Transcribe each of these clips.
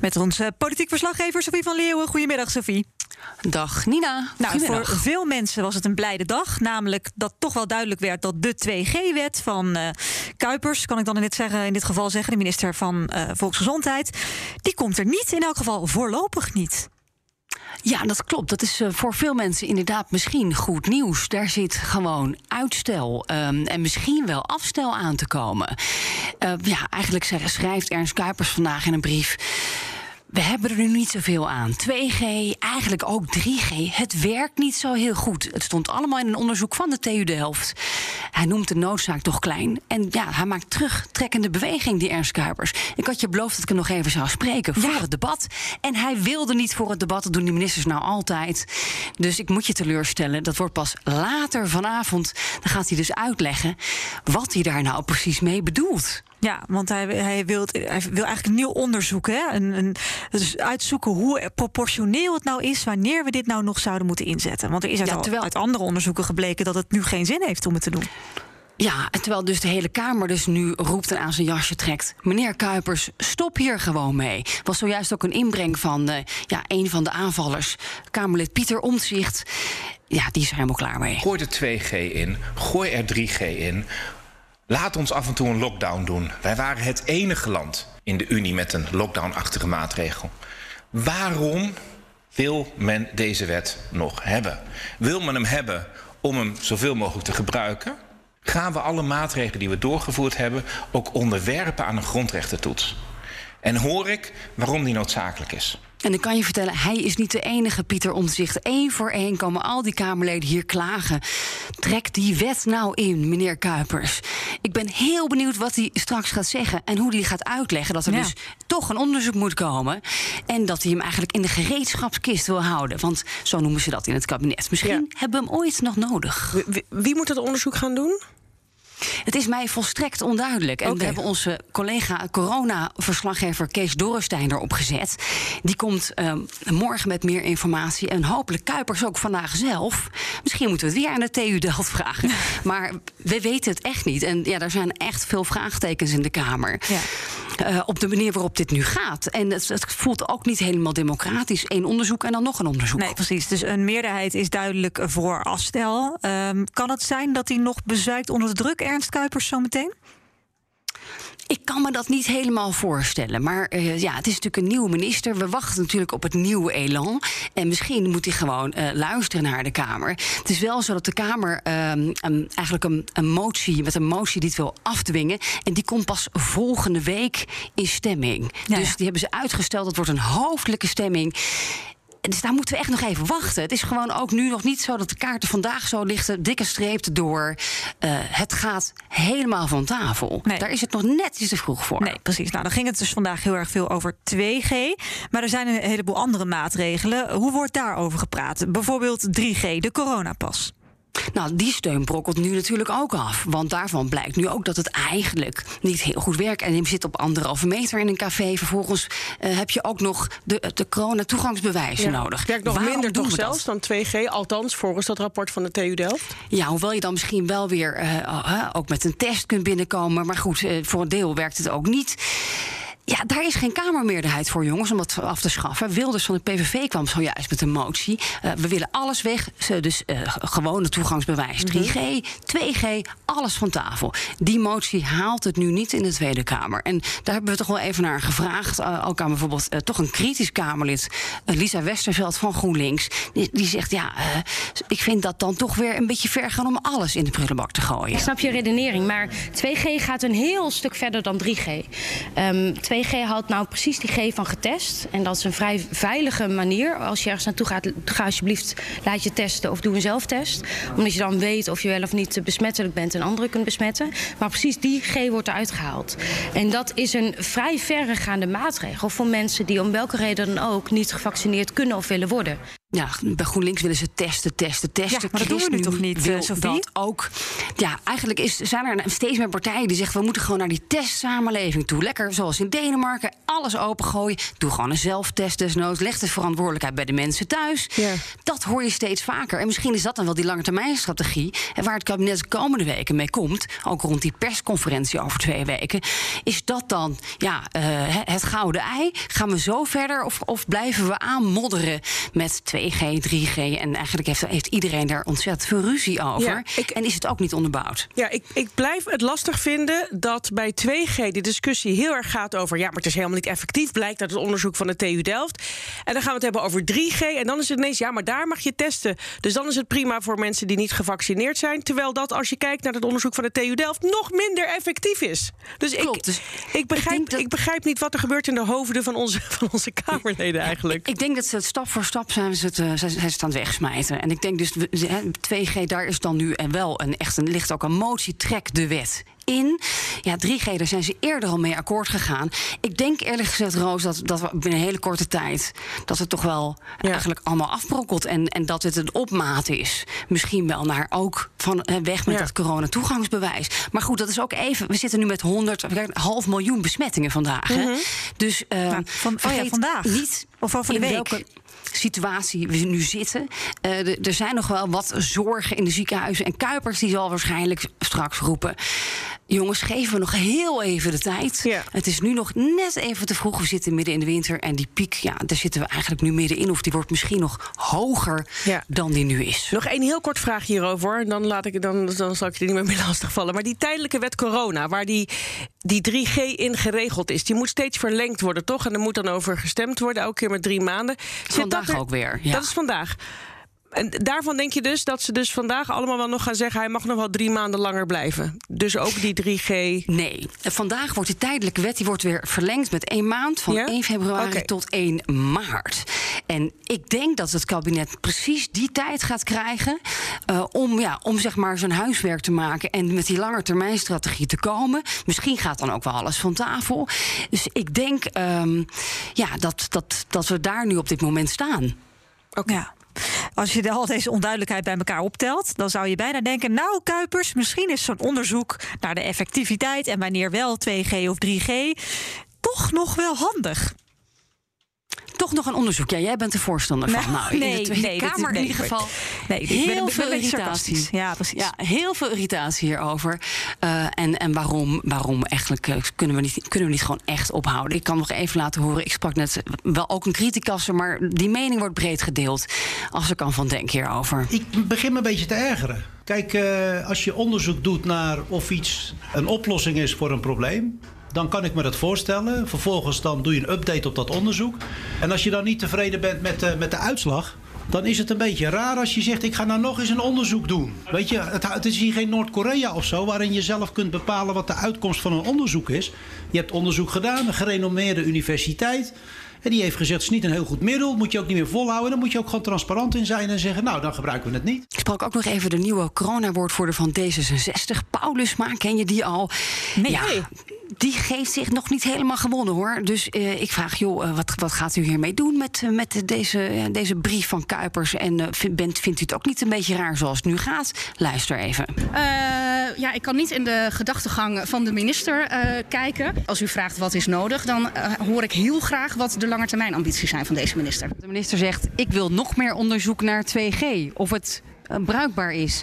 Met onze politiek verslaggever Sofie van Leeuwen. Goedemiddag, Sofie. Dag Nina. Nou, voor veel mensen was het een blijde dag. Namelijk dat toch wel duidelijk werd dat de 2G-wet van eh, Kuipers, kan ik dan in dit, zeggen, in dit geval zeggen, de minister van eh, Volksgezondheid, die komt er niet. In elk geval voorlopig niet. Ja, dat klopt. Dat is eh, voor veel mensen inderdaad misschien goed nieuws. Daar zit gewoon uitstel ehm, en misschien wel afstel aan te komen. Eh, ja, eigenlijk schrijft Ernst Kuipers vandaag in een brief. We hebben er nu niet zoveel aan. 2G, eigenlijk ook 3G. Het werkt niet zo heel goed. Het stond allemaal in een onderzoek van de TU Delft. Hij noemt de noodzaak toch klein. En ja, hij maakt terugtrekkende beweging, die Ernst Kuipers. Ik had je beloofd dat ik hem nog even zou spreken voor het debat. En hij wilde niet voor het debat. Dat doen die ministers nou altijd. Dus ik moet je teleurstellen. Dat wordt pas later vanavond. Dan gaat hij dus uitleggen wat hij daar nou precies mee bedoelt. Ja, want hij, hij, wil, hij wil eigenlijk een nieuw onderzoek. Hè? Een, een, dus uitzoeken hoe proportioneel het nou is wanneer we dit nou nog zouden moeten inzetten. Want er is uit, Ja, al- terwijl- uit andere onderzoeken gebleken dat het nu geen zin heeft om het te doen. Ja, en terwijl dus de hele Kamer dus nu roept en aan zijn jasje trekt. Meneer Kuipers, stop hier gewoon mee. Was zojuist ook een inbreng van eh, ja, een van de aanvallers, Kamerlid Pieter Omtzigt. Ja, die is er helemaal klaar mee. Gooi er 2G in, gooi er 3G in. Laat ons af en toe een lockdown doen. Wij waren het enige land in de Unie met een lockdown-achtige maatregel. Waarom wil men deze wet nog hebben? Wil men hem hebben om hem zoveel mogelijk te gebruiken? Gaan we alle maatregelen die we doorgevoerd hebben ook onderwerpen aan een grondrechtentoets? En hoor ik waarom die noodzakelijk is? En ik kan je vertellen, hij is niet de enige Pieter Omtzigt. Eén voor één komen al die Kamerleden hier klagen. Trek die wet nou in, meneer Kuipers. Ik ben heel benieuwd wat hij straks gaat zeggen... en hoe hij gaat uitleggen dat er Ja. dus toch een onderzoek moet komen... en dat hij hem eigenlijk in de gereedschapskist wil houden. Want zo noemen ze dat in het kabinet. Misschien Ja. hebben we hem ooit nog nodig. Wie, wie- wie moet dat onderzoek gaan doen? Het is mij volstrekt onduidelijk. En we hebben onze collega corona-verslaggever Kees Dorrestein erop gezet. Die komt ehm, morgen met meer informatie. En hopelijk Kuipers ook vandaag zelf. Misschien moeten we het weer aan de TU Delft vragen. maar we weten het echt niet. En ja, er zijn echt veel vraagtekens in de Kamer. Ja. eh, op de manier waarop dit nu gaat. En het, het voelt ook niet helemaal democratisch. Eén onderzoek en dan nog een onderzoek. Nee, precies. Dus een meerderheid is duidelijk voor afstel. Ehm, kan het zijn dat hij nog bezuikt onder de druk, Ernst Kuipers, zometeen? Ik kan me dat niet helemaal voorstellen. Maar eh, ja, het is natuurlijk een nieuwe minister. We wachten natuurlijk op het nieuwe elan. En misschien moet hij gewoon eh, luisteren naar de Kamer. Het is wel zo dat de Kamer ehm, een- eigenlijk een, een motie, met een motie die het wil afdwingen. En die komt pas volgende week in stemming. Ja, dus die hebben ze uitgesteld. Het wordt een hoofdelijke stemming. Dus daar moeten we echt nog even wachten. Het is gewoon ook nu nog niet zo dat de kaarten vandaag zo lichten, dikke streep door. Eh, het gaat helemaal van tafel. Nee. Daar is het nog net iets te vroeg voor. Nee, precies. Nou, dan ging het dus vandaag heel erg veel over 2G. Maar er zijn een heleboel andere maatregelen. Hoe wordt daarover gepraat? Bijvoorbeeld 3G, de coronapas. Nou, die steun brokkelt nu natuurlijk ook af. Want daarvan blijkt nu ook dat het eigenlijk niet heel goed werkt. En je zit op anderhalve meter in een café. Vervolgens eh, heb je ook nog de, de corona-toegangsbewijzen nodig. Werkt nog Waarom minder toch dat? zelfs dan 2G, althans volgens dat rapport van de TU Delft. Ja, hoewel je dan misschien wel weer eh, eh, ook met een test kunt binnenkomen. Maar goed, eh, voor een deel werkt het ook niet. Ja, daar is geen Kamermeerderheid voor, jongens, om dat af te schaffen. Wilders van de PVV kwam zojuist met een motie. Eh, we willen alles weg. Dus eh, gewone toegangsbewijs. 3G, 2G, alles van tafel. Die motie haalt het nu niet in de Tweede Kamer. En daar hebben we toch wel even naar gevraagd. Eh, ook aan bijvoorbeeld toch een kritisch Kamerlid, Lisa Westerveld van GroenLinks. Die, die zegt, ja, ik vind dat dan toch weer een beetje ver gaan om alles in de prullenbak te gooien. Ik snap je redenering, maar 2G gaat een heel stuk verder dan 3G. Ehm 2G 2G houdt nou precies die G van getest. En dat is een vrij veilige manier. Als je ergens naartoe gaat, ga alsjeblieft, laat je testen of doe een zelftest. Omdat je dan weet of je wel of niet besmettelijk bent en anderen kunt besmetten. Maar precies die G wordt eruit gehaald. En dat is een vrij verregaande maatregel voor mensen die om welke reden dan ook niet gevaccineerd kunnen of willen worden. Ja, bij GroenLinks willen ze testen, testen, testen. Ja, maar dat doen we nu toch niet, wil eh, Sophie? dat ook. Ja, eigenlijk is, zijn er steeds meer partijen die zeggen... we moeten gewoon naar die testsamenleving toe. Lekker zoals in Denemarken, alles opengooien. Doe gewoon een zelftest desnoods. Leg de verantwoordelijkheid bij de mensen thuis. Dat hoor je steeds vaker. En misschien is dat dan wel die lange termijn strategie... en waar het kabinet de komende weken mee komt... ook rond die persconferentie over twee weken... is dat dan ja, eh, het gouden ei? Gaan we zo verder of, of blijven we aanmodderen met 2G, 3G... en eigenlijk heeft, heeft iedereen daar ontzettend veel ruzie over... Ja, ik- en is het ook niet onderbouwd? Ja, ik, ik blijf het lastig vinden dat bij 2G de discussie heel erg gaat over... ja, maar het is helemaal niet effectief, blijkt uit het onderzoek van de TU Delft. En dan gaan we het hebben over 3G en dan is het ineens... ja, maar daar mag je testen. Dus dan is het prima voor mensen die niet gevaccineerd zijn... terwijl dat, als je kijkt naar het onderzoek van de TU Delft... nog minder effectief is. Dus, Klopt, ik, dus ik, begrijp, denk dat- ik begrijp niet wat er gebeurt in de hoofden van onze, van onze Kamerleden eigenlijk. Ik denk dat ze het stap voor stap zijn ze het, eh, zijn, zijn ze het aan het wegsmijten. En ik denk dus, we- hè, 2G, daar is dan nu en wel een, echt een, ligt ook een motie, trek de wet in. Ja, 3G, daar zijn ze eerder al mee akkoord gegaan. Ik denk eerlijk gezegd, Roos, dat, dat we binnen een hele korte tijd... dat het toch wel eigenlijk allemaal afbrokkelt... En, en dat het een opmaat is. Misschien wel naar ook van eh, weg met Ja. dat corona-toegangsbewijs. Maar goed, dat is ook even... We zitten nu met 100, kijk, half miljoen besmettingen vandaag. hè? Dus eh, Nou, van- oh ja, vandaag. niet Of over de week. welke situatie we nu zitten. Eh, er zijn nog wel wat zorgen in de ziekenhuizen. En Kuipers die zal waarschijnlijk straks roepen... jongens, geven we nog heel even de tijd. Ja. Het is nu nog net even te vroeg. We zitten midden in de winter. En die piek, ja, daar zitten we eigenlijk nu middenin. Of die wordt misschien nog hoger Ja. dan die nu is. Nog één heel kort vraag hierover. en Dan, laat ik, dan, dan zal ik je niet meer mee lastigvallen. Maar die tijdelijke wet corona, waar die, die 3G in geregeld is... die moet steeds verlengd worden, toch? En er moet dan over gestemd worden, elke keer met drie maanden. Zit Vandaag dat er- ook weer, ja. Dat is vandaag. En daarvan denk je dus dat ze dus vandaag allemaal wel nog gaan zeggen... hij mag nog wel drie maanden langer blijven. Dus ook die 3G... Nee, vandaag wordt die tijdelijke wet die wordt weer verlengd met één maand, van Ja? 1 februari Oké. tot 1 maart. En ik denk dat het kabinet precies die tijd gaat krijgen eh, om, ja, om zeg maar zijn huiswerk te maken en met die langetermijnstrategie te komen. Misschien gaat dan ook wel alles van tafel. Dus ik denk ehm, ja, dat, dat, dat we daar nu op dit moment staan. Ja. Als je al deze onduidelijkheid bij elkaar optelt, dan zou je bijna denken: Nou, Kuipers, misschien is zo'n onderzoek naar de effectiviteit en wanneer wel 2G of 3G toch nog wel handig. Toch nog een onderzoek. Ja, jij bent de voorstander van. Nou, Nou, in nee, de Tweede nee, is- Kamer in nee, ieder geval. nee, ik ben- ben heel een veel irritatie. Ja, precies. Ja, heel veel irritatie hierover. Eh, en en waarom, waarom eigenlijk eh, kunnen, we niet, kunnen we niet gewoon echt ophouden? Ik kan nog even laten horen. Ik sprak net wel ook een criticasser, maar die mening wordt breed gedeeld. Als ik kan van denk hierover. Ik begin me een beetje te ergeren. Kijk, eh, als je onderzoek doet naar of iets een oplossing is voor een probleem. Dan kan ik me dat voorstellen. Vervolgens dan doe je een update op dat onderzoek. En als je dan niet tevreden bent met, de met de uitslag. Dan is het een beetje raar als je zegt: Ik ga nou nog eens een onderzoek doen. Weet je, het, het is hier geen Noord-Korea of zo. waarin je zelf kunt bepalen wat de uitkomst van een onderzoek is. Je hebt onderzoek gedaan, een gerenommeerde universiteit. En die heeft gezegd: Het is niet een heel goed middel. Moet je ook niet meer volhouden. Dan moet je ook gewoon transparant in zijn en zeggen: Nou, dan gebruiken we het niet. Ik sprak ook nog even de nieuwe coronawoordvoerder van D66, Paulusma. Ken je die al? Nee. Ja, die geeft zich nog niet helemaal gewonnen hoor. Dus eh, ik vraag, joh, eh, wat, wat gaat u hiermee doen met, eh, met deze, ja, deze brief van Kuipers? En bent, vindt u het ook niet een beetje raar zoals het nu gaat? Luister even. Eh, ja, ik kan niet in de gedachtegang van de minister eh, kijken. Als u vraagt wat is nodig, dan eh, hoor ik heel graag wat de langetermijnambities zijn van deze minister. De minister zegt: Ik wil nog meer onderzoek naar 2G. Of het eh, bruikbaar is.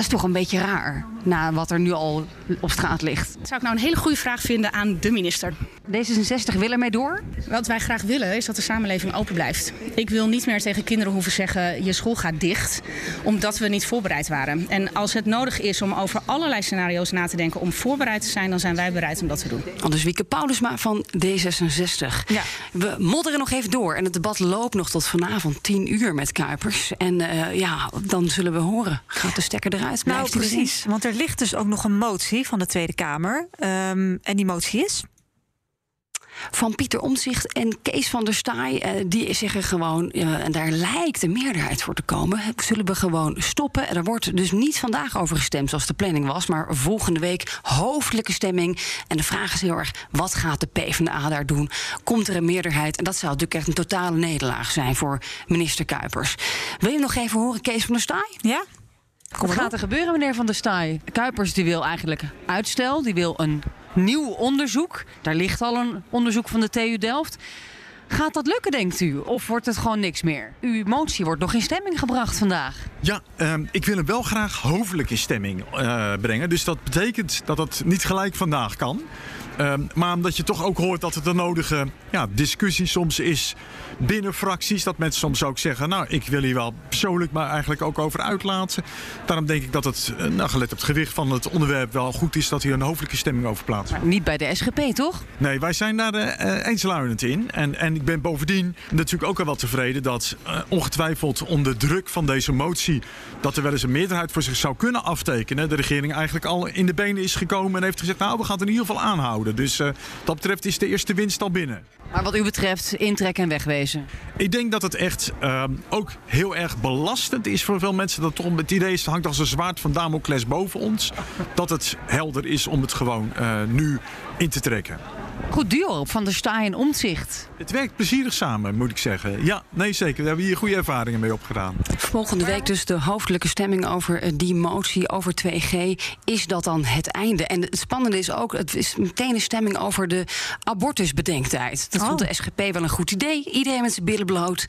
Dat is toch een beetje raar, na wat er nu al op straat ligt. Dat zou ik nou een hele goede vraag vinden aan de minister. D66 wil ermee door? Wat wij graag willen is dat de samenleving open blijft. Ik wil niet meer tegen kinderen hoeven zeggen: je school gaat dicht, omdat we niet voorbereid waren. En als het nodig is om over allerlei scenario's na te denken om voorbereid te zijn, dan zijn wij bereid om dat te doen. Anders Wieke Paulusma van D66. Ja. We modderen nog even door. En het debat loopt nog tot vanavond 10 uur met Kuipers. En eh, ja, dan zullen we horen. Gaat de stekker eruit? Nou, precies. Want er ligt dus ook nog een motie van de Tweede Kamer. Ehm, en die motie is. van Pieter Omtzigt en Kees van der Staaij. eh, die zeggen gewoon, eh, en daar lijkt een meerderheid voor te komen. Zullen we gewoon stoppen. Er wordt dus niet vandaag over gestemd zoals de planning was. Maar volgende week hoofdelijke stemming. En de vraag is heel erg, wat gaat de PvdA daar doen? Komt er een meerderheid? En dat zou natuurlijk echt een totale nederlaag zijn voor minister Kuipers. Wil je nog even horen, Kees van der Staaij? Ja? Wat gaat er gebeuren, meneer Van der Staaij? Kuipers die wil eigenlijk uitstel, die wil een nieuw onderzoek. Daar ligt al een onderzoek van de TU Delft. Gaat dat lukken, denkt u? Of wordt het gewoon niks meer? Uw motie wordt nog in stemming gebracht vandaag. Ja, ehm, ik wil hem wel graag hoofdelijk in stemming eh, brengen. Dus dat betekent dat het niet gelijk vandaag kan. Ehm, maar omdat je toch ook hoort dat het een nodige ja, discussie soms is binnen fracties. Dat mensen soms ook zeggen, nou, ik wil hier wel persoonlijk maar eigenlijk ook over uitlaten. Daarom denk ik dat het, eh, nou, gelet op het gewicht van het onderwerp, wel goed is dat hier een hoofdelijke stemming over plaatsvindt. Niet bij de SGP, toch? Nee, wij zijn daar uh, eensluidend in. En, en ik ben bovendien natuurlijk ook wel wat tevreden dat uh, ongetwijfeld onder druk van deze motie... dat er wel eens een meerderheid voor zich zou kunnen aftekenen. De regering eigenlijk al in de benen is gekomen en heeft gezegd... nou, we gaan het in ieder geval aanhouden. Dus uh, dat betreft is de eerste winst al binnen. Maar wat u betreft intrekken en wegwezen? Ik denk dat het echt uh, ook heel erg belastend is voor veel mensen. Dat toch het idee is, het hangt als een zwaard van Damocles boven ons. Dat het helder is om het gewoon nu in te trekken. Goed duo op Van der Staaij en Omtzigt. Het werkt plezierig samen, moet ik zeggen. Ja, nee zeker. Daar hebben we hier goede ervaringen mee opgedaan. Volgende week dus de hoofdelijke stemming over die motie over 2G. Is dat dan het einde? En het spannende is ook, het is meteen een stemming over de abortusbedenktijd. Dat oh. vond de SGP wel een goed idee. Iedereen met zijn billen bloot.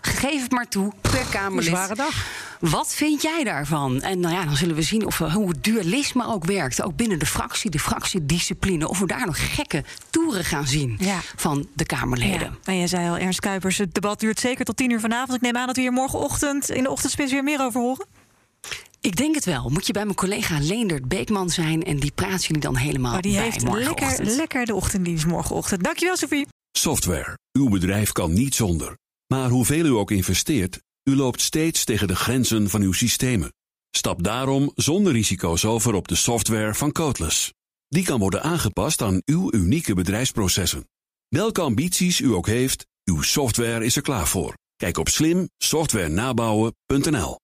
Geef het maar toe, per Kamerlid. Zware dag. Wat vind jij daarvan? En nou ja, dan zullen we zien of, hoe het dualisme ook werkt. Ook binnen de fractie, de fractiediscipline. Of we daar nog gekke toeren gaan zien ja. van de Kamerleden. Ja. En je zei al, Ernst Kuipers, het debat duurt zeker tot tien uur vanavond. Ik neem aan dat we hier morgenochtend in de ochtendspits weer meer over horen. Ik denk het wel. Moet je bij mijn collega Leendert Beekman zijn... en die praat jullie dan helemaal maar die bij heeft lekker, lekker de ochtenddienst morgenochtend. Dankjewel, Sophie. Software. Uw bedrijf kan niet zonder. Maar hoeveel u ook investeert... U loopt steeds tegen de grenzen van uw systemen. Stap daarom zonder risico's over op de software van Codeless. Die kan worden aangepast aan uw unieke bedrijfsprocessen. Welke ambities u ook heeft, uw software is er klaar voor. Kijk op slimsoftwarenabouwen.nl